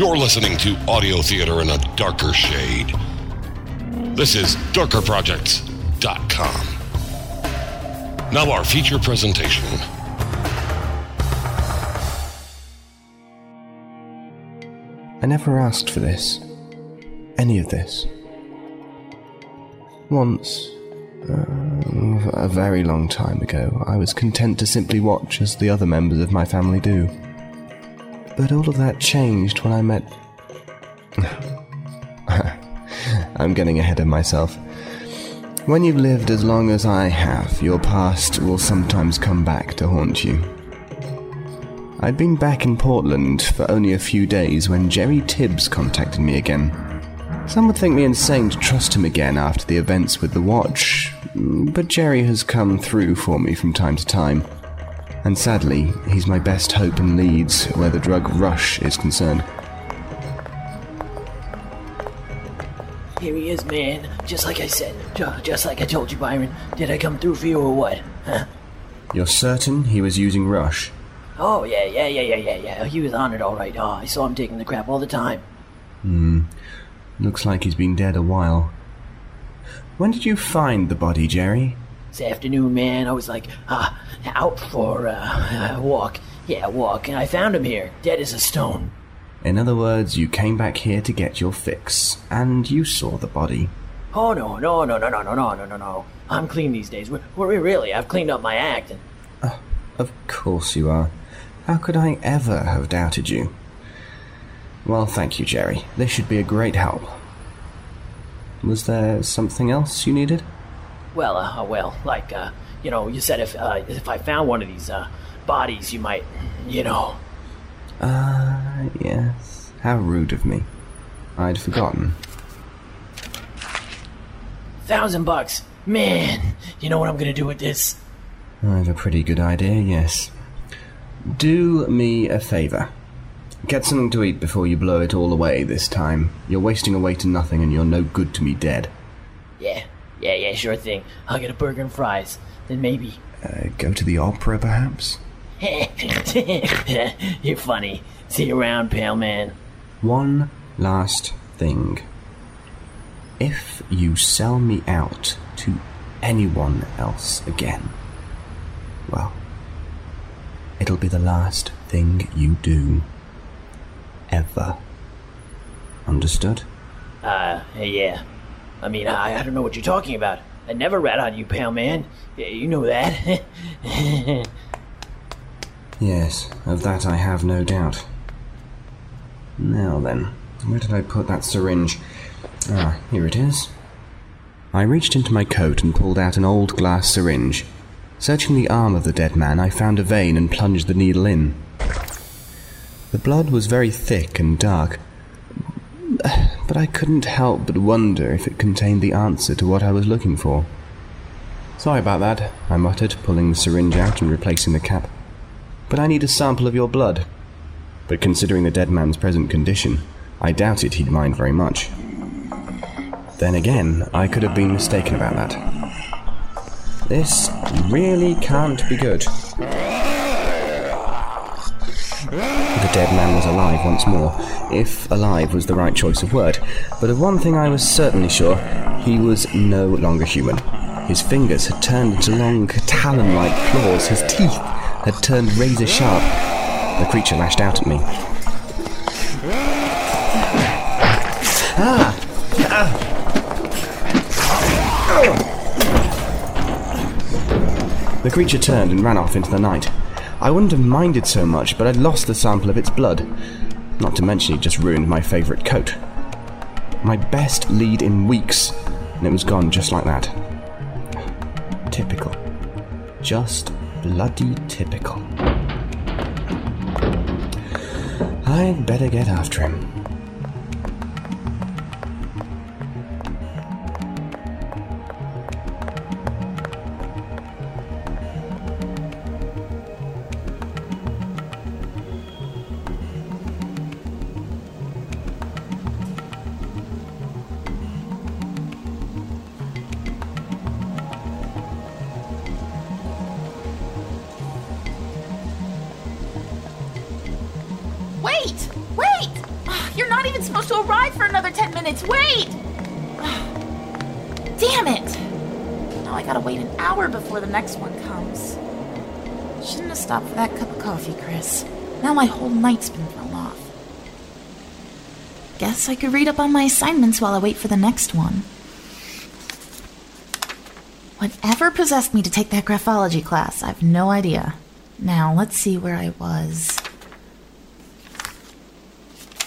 You're listening to audio theater in a darker shade. This is darkerprojects.com. Now, our feature presentation. I never asked for this. Any of this. Once, uh, a very long time ago, I was content to simply watch as the other members of my family do. But all of that changed when I met. I'm getting ahead of myself. When you've lived as long as I have, your past will sometimes come back to haunt you. I'd been back in Portland for only a few days when Jerry Tibbs contacted me again. Some would think me insane to trust him again after the events with the watch, but Jerry has come through for me from time to time. And sadly, he's my best hope in leads where the drug rush is concerned. Here he is, man. Just like I said. Just like I told you, Byron. Did I come through for you or what? Huh? You're certain he was using Rush? Oh, yeah, yeah, yeah, yeah, yeah, yeah. He was on it all right. Oh, I saw him taking the crap all the time. Hmm. Looks like he's been dead a while. When did you find the body, Jerry? This afternoon, man, I was like, uh, out for uh, a walk. Yeah, a walk. And I found him here, dead as a stone. In other words, you came back here to get your fix, and you saw the body. Oh, no, no, no, no, no, no, no, no, no, no. I'm clean these days. We're, we're really, I've cleaned up my act. And Of course you are. How could I ever have doubted you? Well, thank you, Jerry. This should be a great help. Was there something else you needed? Well, uh, well, like, uh, you know, you said if, uh, if I found one of these, uh, bodies, you might, you know. Ah, yes. How rude of me. I'd forgotten. Thousand bucks. Man, you know what I'm gonna do with this? I've a pretty good idea, yes. Do me a favour. Get something to eat before you blow it all away this time. You're wasting away to nothing and you're no good to me dead. Yeah, yeah, yeah, sure thing. I'll get a burger and fries. Then maybe. Uh, go to the opera, perhaps? You're funny. See you around, pale man. One last thing. If you sell me out to anyone else again, well, it'll be the last thing you do. Ever. Understood? Uh, yeah. I mean, I, I don't know what you're talking about. I never rat on you, pale man. Yeah, you know that. Yes, of that I have no doubt. Now then, where did I put that syringe? Ah, here it is. I reached into my coat and pulled out an old glass syringe. Searching the arm of the dead man, I found a vein and plunged the needle in. The blood was very thick and dark, but I couldn't help but wonder if it contained the answer to what I was looking for. Sorry about that, I muttered, pulling the syringe out and replacing the cap. But I need a sample of your blood. But considering the dead man's present condition, I doubted he'd mind very much. Then again, I could have been mistaken about that. This really can't be good. Dead man was alive once more, if alive was the right choice of word. But of one thing I was certainly sure he was no longer human. His fingers had turned into long, talon like claws, his teeth had turned razor sharp. The creature lashed out at me. Ah! The creature turned and ran off into the night. I wouldn't have minded so much, but I'd lost the sample of its blood. Not to mention he'd just ruined my favourite coat. My best lead in weeks, and it was gone just like that. Typical. Just bloody typical. I'd better get after him. Wait! Wait! Ah, you're not even supposed to arrive for another 10 minutes. Wait! Ah. Damn it! Now I gotta wait an hour before the next one comes. Shouldn't have stopped for that cup of coffee, Chris. Now my whole night's been thrown off. Guess I could read up on my assignments while I wait for the next one. Whatever possessed me to take that graphology class, I've no idea. Now, let's see where I was.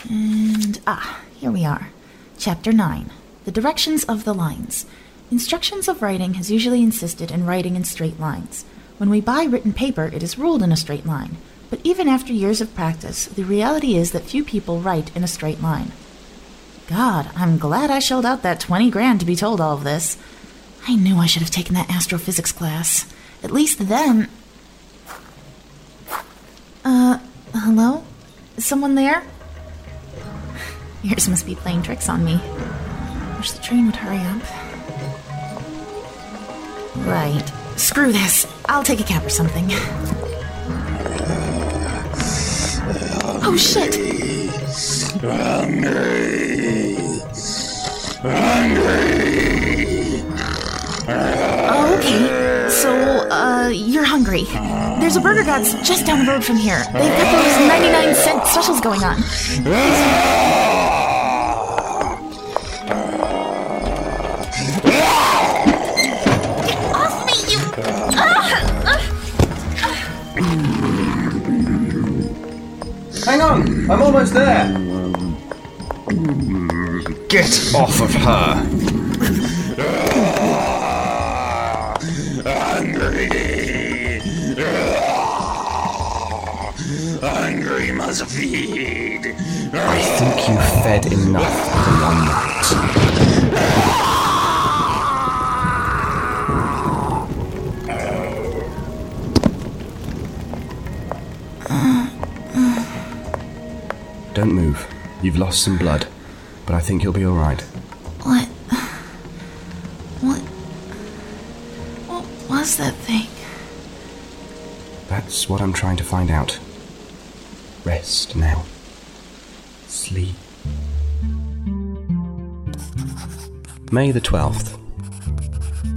And, ah, here we are. Chapter 9 The Directions of the Lines. Instructions of writing has usually insisted in writing in straight lines. When we buy written paper, it is ruled in a straight line. But even after years of practice, the reality is that few people write in a straight line. God, I'm glad I shelled out that 20 grand to be told all of this. I knew I should have taken that astrophysics class. At least then. Uh, hello? Someone there? Yours must be playing tricks on me. Wish the train would hurry up. Right. Screw this. I'll take a cab or something. Oh shit! Hungry. Hungry. Oh, okay. So, uh, you're hungry. There's a Burger Gods just down the road from here. They've got those 99 cent specials going on. Hang on! I'm almost there! Get off of her! Hungry Hungry must feed. I think you fed enough for one night. Don't move. You've lost some blood, but I think you'll be alright. What? What? What was that thing? That's what I'm trying to find out. Rest now. Sleep. May the 12th.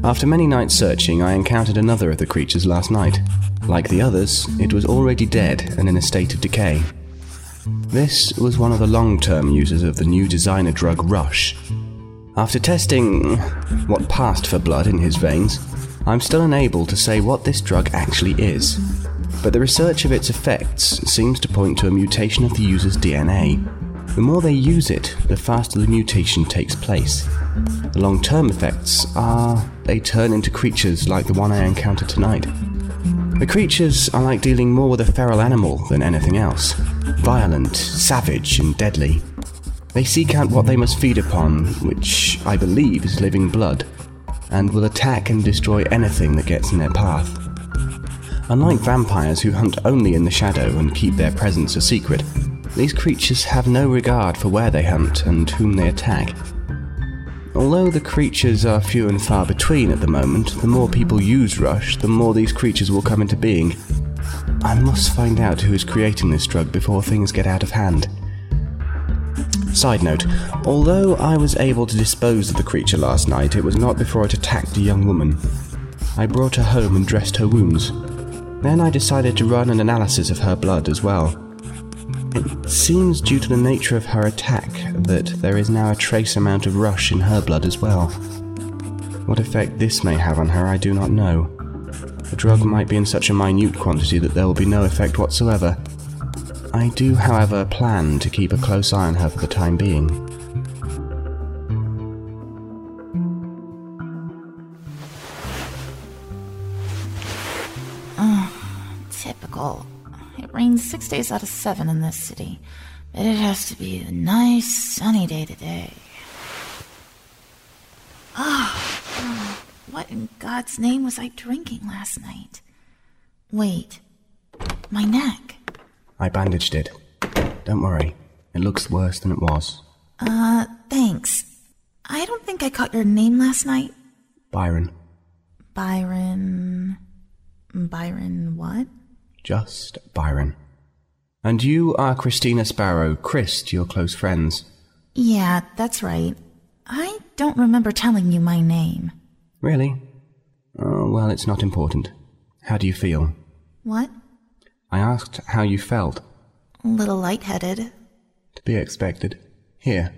After many nights searching, I encountered another of the creatures last night. Like the others, it was already dead and in a state of decay. This was one of the long term users of the new designer drug Rush. After testing what passed for blood in his veins, I'm still unable to say what this drug actually is. But the research of its effects seems to point to a mutation of the user's DNA. The more they use it, the faster the mutation takes place. The long term effects are they turn into creatures like the one I encountered tonight. The creatures are like dealing more with a feral animal than anything else violent, savage, and deadly. They seek out what they must feed upon, which I believe is living blood, and will attack and destroy anything that gets in their path. Unlike vampires who hunt only in the shadow and keep their presence a secret, these creatures have no regard for where they hunt and whom they attack. Although the creatures are few and far between at the moment, the more people use Rush, the more these creatures will come into being. I must find out who is creating this drug before things get out of hand. Side note, although I was able to dispose of the creature last night, it was not before it attacked a young woman. I brought her home and dressed her wounds. Then I decided to run an analysis of her blood as well. It seems due to the nature of her attack that there is now a trace amount of rush in her blood as well. What effect this may have on her, I do not know. The drug might be in such a minute quantity that there will be no effect whatsoever. I do, however, plan to keep a close eye on her for the time being. Ah, typical. It rains six days out of seven in this city. But it has to be a nice sunny day today. Ah, what in God's name was I drinking last night? Wait, my neck. I bandaged it. Don't worry, it looks worse than it was. Uh, thanks. I don't think I caught your name last night. Byron, Byron. Byron what? just Byron. And you are Christina Sparrow, Chris to your close friends. Yeah, that's right. I don't remember telling you my name. Really? Oh, well, it's not important. How do you feel? What? I asked how you felt. A little lightheaded. To be expected. Here.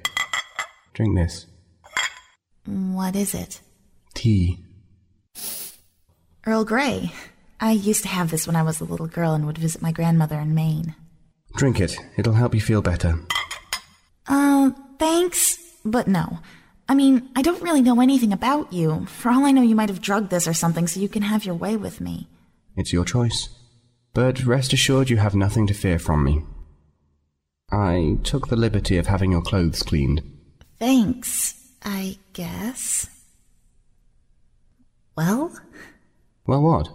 Drink this. What is it? Tea. Earl Grey. I used to have this when I was a little girl and would visit my grandmother in Maine. Drink it. It'll help you feel better. Uh, thanks, but no. I mean, I don't really know anything about you. For all I know, you might have drugged this or something so you can have your way with me. It's your choice. But rest assured you have nothing to fear from me. I took the liberty of having your clothes cleaned. Thanks, I guess. Well, Well, what?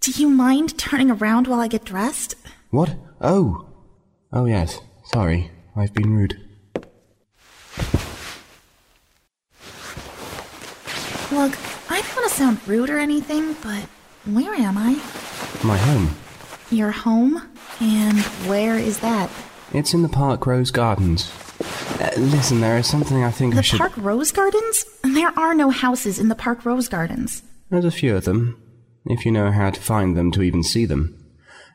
do you mind turning around while I get dressed? What? Oh! Oh, yes. Sorry. I've been rude. Look, I don't want to sound rude or anything, but where am I? My home. Your home? And where is that? It's in the Park Rose Gardens. Uh, listen, there is something I think I The. Park Rose Gardens? There are no houses in the Park Rose Gardens. There's a few of them, if you know how to find them to even see them.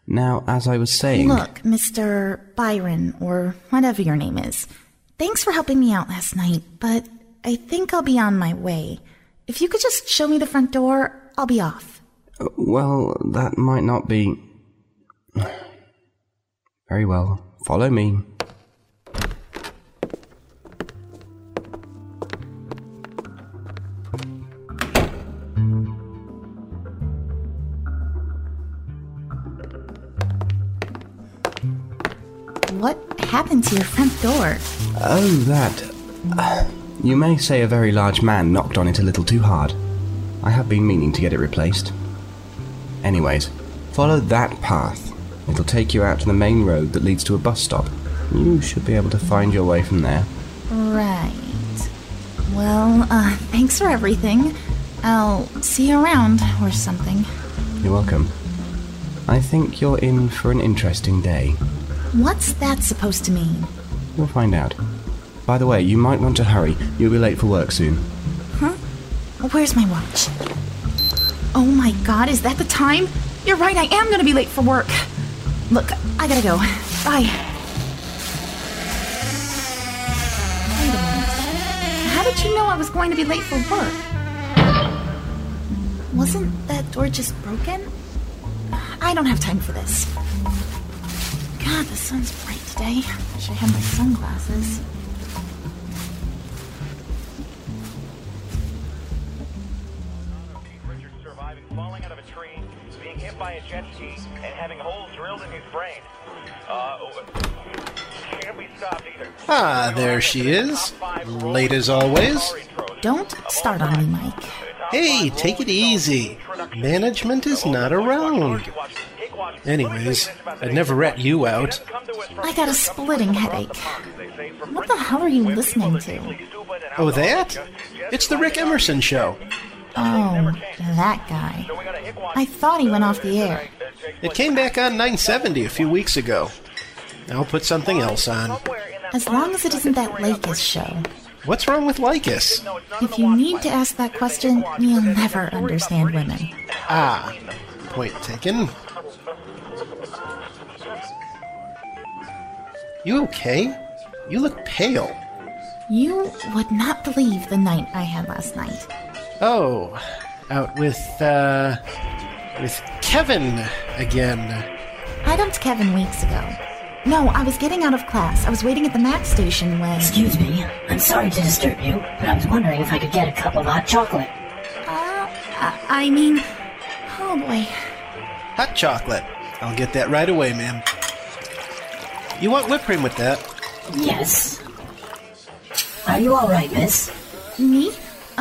Now, as I was saying. Look, Mr. Byron, or whatever your name is, thanks for helping me out last night, but I think I'll be on my way. If you could just show me the front door, I'll be off. Well, that might not be. Very well. Follow me. What happened to your front door? Oh, that. Uh, You may say a very large man knocked on it a little too hard. I have been meaning to get it replaced. Anyways, follow that path. It'll take you out to the main road that leads to a bus stop. You should be able to find your way from there. Right. Well, uh, thanks for everything. I'll see you around or something. You're welcome. I think you're in for an interesting day. What's that supposed to mean? We'll find out. By the way, you might want to hurry. You'll be late for work soon. Huh? Where's my watch? Oh my god, is that the time? You're right, I am gonna be late for work. Look, I gotta go. Bye. Wait a minute. How did you know I was going to be late for work? Wasn't that door just broken? I don't have time for this. God, the sun's bright today. I had my sunglasses. Jet ski, and having holes drilled in his brain. Uh, can't be stopped either. Ah, there she is. Late as always. Don't start on me, Mike. Hey, take it easy. Management is not around. Anyways, I'd never rat you out. I got a splitting headache. What the hell are you listening to? Oh, that? It's the Rick Emerson Show. Oh, that guy. I thought he went off the air. It came back on 970 a few weeks ago. I'll put something else on. As long as it isn't that Lakis show. What's wrong with Lycus? If you need to ask that question, you'll never understand women. Ah, point taken. You okay? You look pale. You would not believe the night I had last night. Oh, out with, uh, with Kevin again. I dumped Kevin weeks ago. No, I was getting out of class. I was waiting at the MAX station when. Excuse me, I'm sorry to disturb you, but I was wondering if I could get a cup of hot chocolate. Uh, I, I mean. Oh boy. Hot chocolate. I'll get that right away, ma'am. You want whipped cream with that? Yes. Are you alright, miss? Me?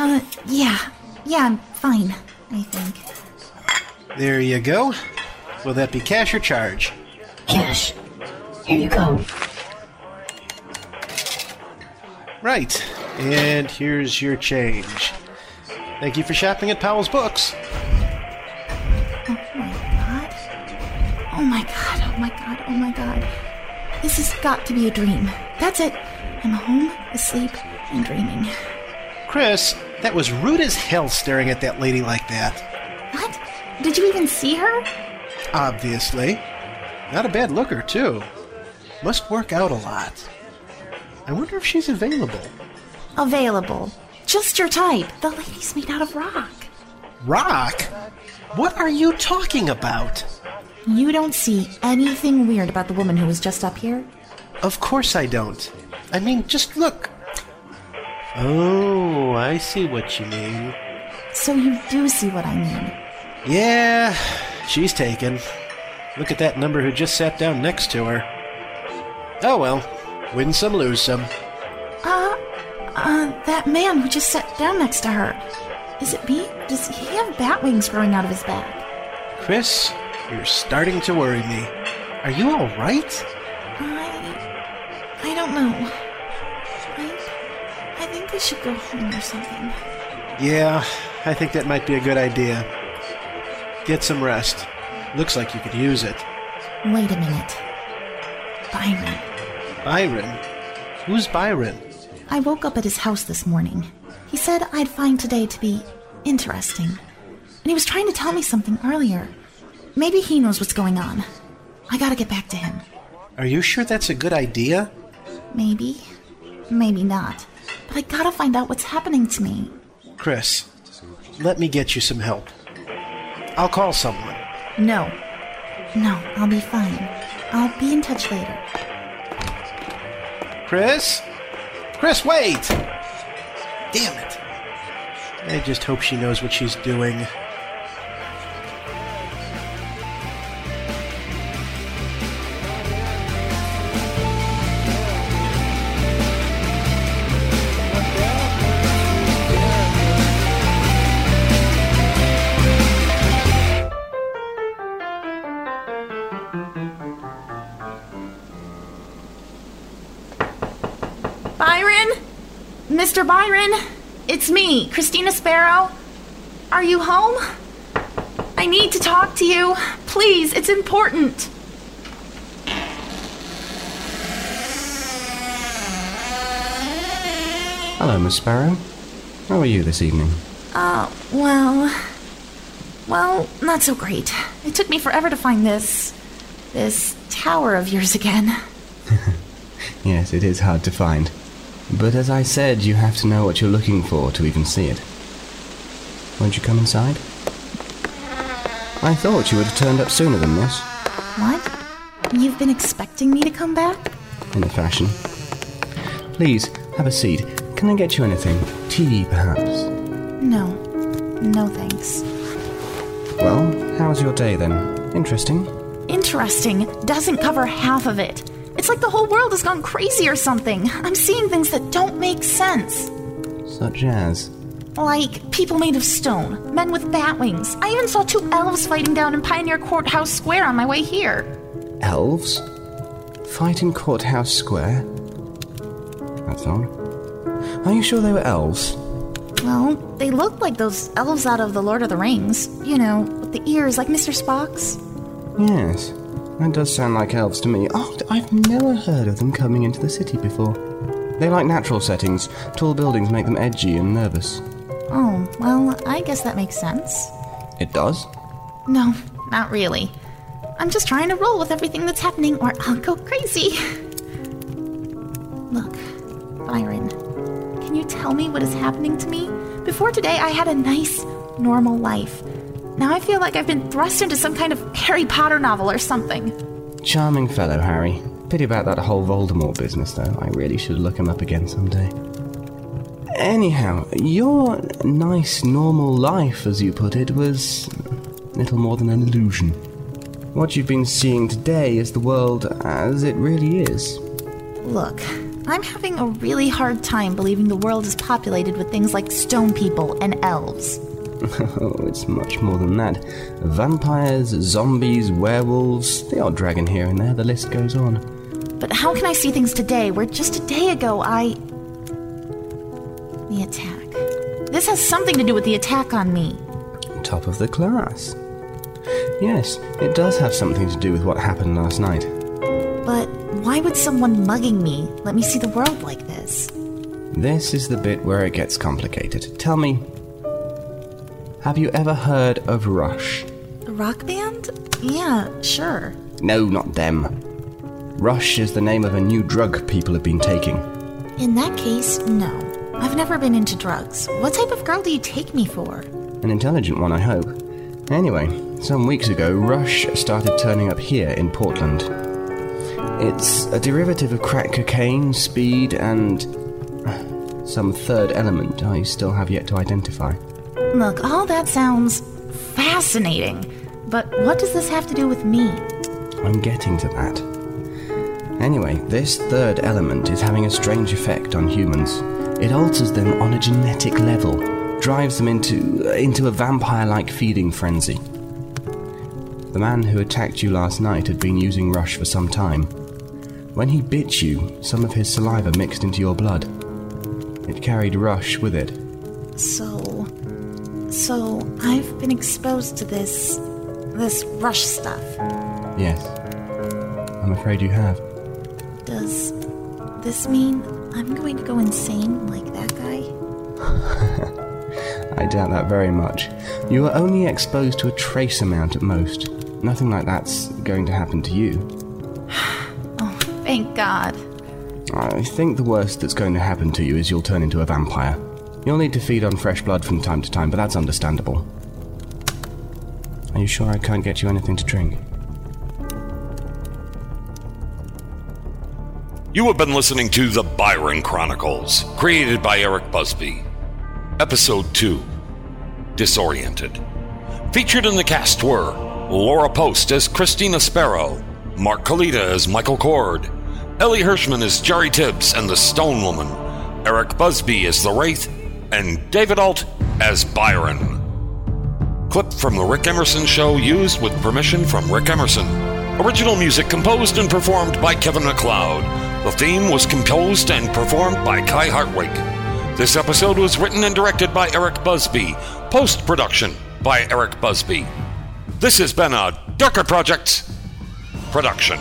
Uh, yeah. Yeah, I'm fine, I think. There you go. Will that be cash or charge? Cash. Here you go. Right. And here's your change. Thank you for shopping at Powell's Books. Oh my god. Oh my god, oh my god, oh my god. This has got to be a dream. That's it. I'm home, asleep, and dreaming. Chris, that was rude as hell staring at that lady like that. What? Did you even see her? Obviously. Not a bad looker, too. Must work out a lot. I wonder if she's available. Available. Just your type. The lady's made out of rock. Rock? What are you talking about? You don't see anything weird about the woman who was just up here? Of course I don't. I mean, just look. Oh, I see what you mean. So you do see what I mean. Yeah, she's taken. Look at that number who just sat down next to her. Oh well, win some, lose some. Uh, uh, that man who just sat down next to her. Is it me? Does he have bat wings growing out of his back? Chris, you're starting to worry me. Are you alright? I. I don't know. I. I think I should go home or something. Yeah, I think that might be a good idea. Get some rest. Looks like you could use it. Wait a minute. Byron. Byron? Who's Byron? I woke up at his house this morning. He said I'd find today to be interesting. And he was trying to tell me something earlier. Maybe he knows what's going on. I gotta get back to him. Are you sure that's a good idea? Maybe. Maybe not. But I gotta find out what's happening to me. Chris, let me get you some help. I'll call someone. No. No, I'll be fine. I'll be in touch later. Chris? Chris, wait! Damn it. I just hope she knows what she's doing. Mr. Byron? It's me, Christina Sparrow. Are you home? I need to talk to you. Please, it's important. Hello, Miss Sparrow. How are you this evening? Uh, well. Well, not so great. It took me forever to find this. this tower of yours again. Yes, it is hard to find. But as I said, you have to know what you're looking for to even see it. Won't you come inside? I thought you would have turned up sooner than this, What? You've been expecting me to come back? in a fashion. Please, have a seat. Can I get you anything? Tea, perhaps? No. No thanks. Well, how's your day then? Interesting? Interesting doesn't cover half of it. It's like the whole world has gone crazy or something. I'm seeing things that don't make sense. Such as? Like people made of stone, men with bat wings. I even saw two elves fighting down in Pioneer Courthouse Square on my way here. Elves? Fighting Courthouse Square? That's odd. Are you sure they were elves? Well, they looked like those elves out of The Lord of the Rings. You know, with the ears like Mr. Spock's. Yes, that does sound like elves to me. Oh, I've never heard of them coming into the city before. They like natural settings. Tall buildings make them edgy and nervous. Oh, well, I guess that makes sense. It does? No, not really. I'm just trying to roll with everything that's happening or I'll go crazy. Look, Byron, can you tell me what is happening to me? Before today, I had a nice, normal life. Now I feel like I've been thrust into some kind of Harry Potter novel or something. Charming fellow, Harry. Pity about that whole Voldemort business, though. I really should look him up again someday. Anyhow, your nice, normal life, as you put it, was little more than an illusion. What you've been seeing today is the world as it really is. Look, I'm having a really hard time believing the world is populated with things like stone people and elves. Oh, it's much more than that. Vampires, zombies, werewolves, the odd dragon here and there, the list goes on. But how can I see things today where just a day ago I. The attack. This has something to do with the attack on me. Top of the class. Yes, it does have something to do with what happened last night. But why would someone mugging me let me see the world like this? This is the bit where it gets complicated. Tell me, have you ever heard of Rush? A rock band? Yeah, sure. No, not them. Rush is the name of a new drug people have been taking. In that case, no. I've never been into drugs. What type of girl do you take me for? An intelligent one, I hope. Anyway, some weeks ago, Rush started turning up here in Portland. It's a derivative of crack cocaine, speed, and some third element I still have yet to identify. Look, all that sounds fascinating. But what does this have to do with me? I'm getting to that. Anyway, this third element is having a strange effect on humans. It alters them on a genetic level, drives them into into a vampire-like feeding frenzy. The man who attacked you last night had been using Rush for some time. When he bit you, some of his saliva mixed into your blood. It carried Rush with it. So. So, I've been exposed to this. this rush stuff. Yes. I'm afraid you have. Does this mean I'm going to go insane like that guy? I doubt that very much. You are only exposed to a trace amount at most. Nothing like that's going to happen to you. Oh, thank God. I think the worst that's going to happen to you is you'll turn into a vampire. You'll need to feed on fresh blood from time to time, but that's understandable. Are you sure I can't get you anything to drink? You have been listening to The Byron Chronicles, created by Eric Busby. Episode 2 Disoriented. Featured in the cast were Laura Post as Christina Sparrow, Mark Kalita as Michael Cord, Ellie Hirschman as Jerry Tibbs and the Stone Woman, Eric Busby as the Wraith, and David Alt as Byron. Clip from The Rick Emerson Show used with permission from Rick Emerson. Original music composed and performed by Kevin MacLeod. The theme was composed and performed by Kai Hartwig. This episode was written and directed by Eric Busby. Post production by Eric Busby. This has been a Darker Projects production.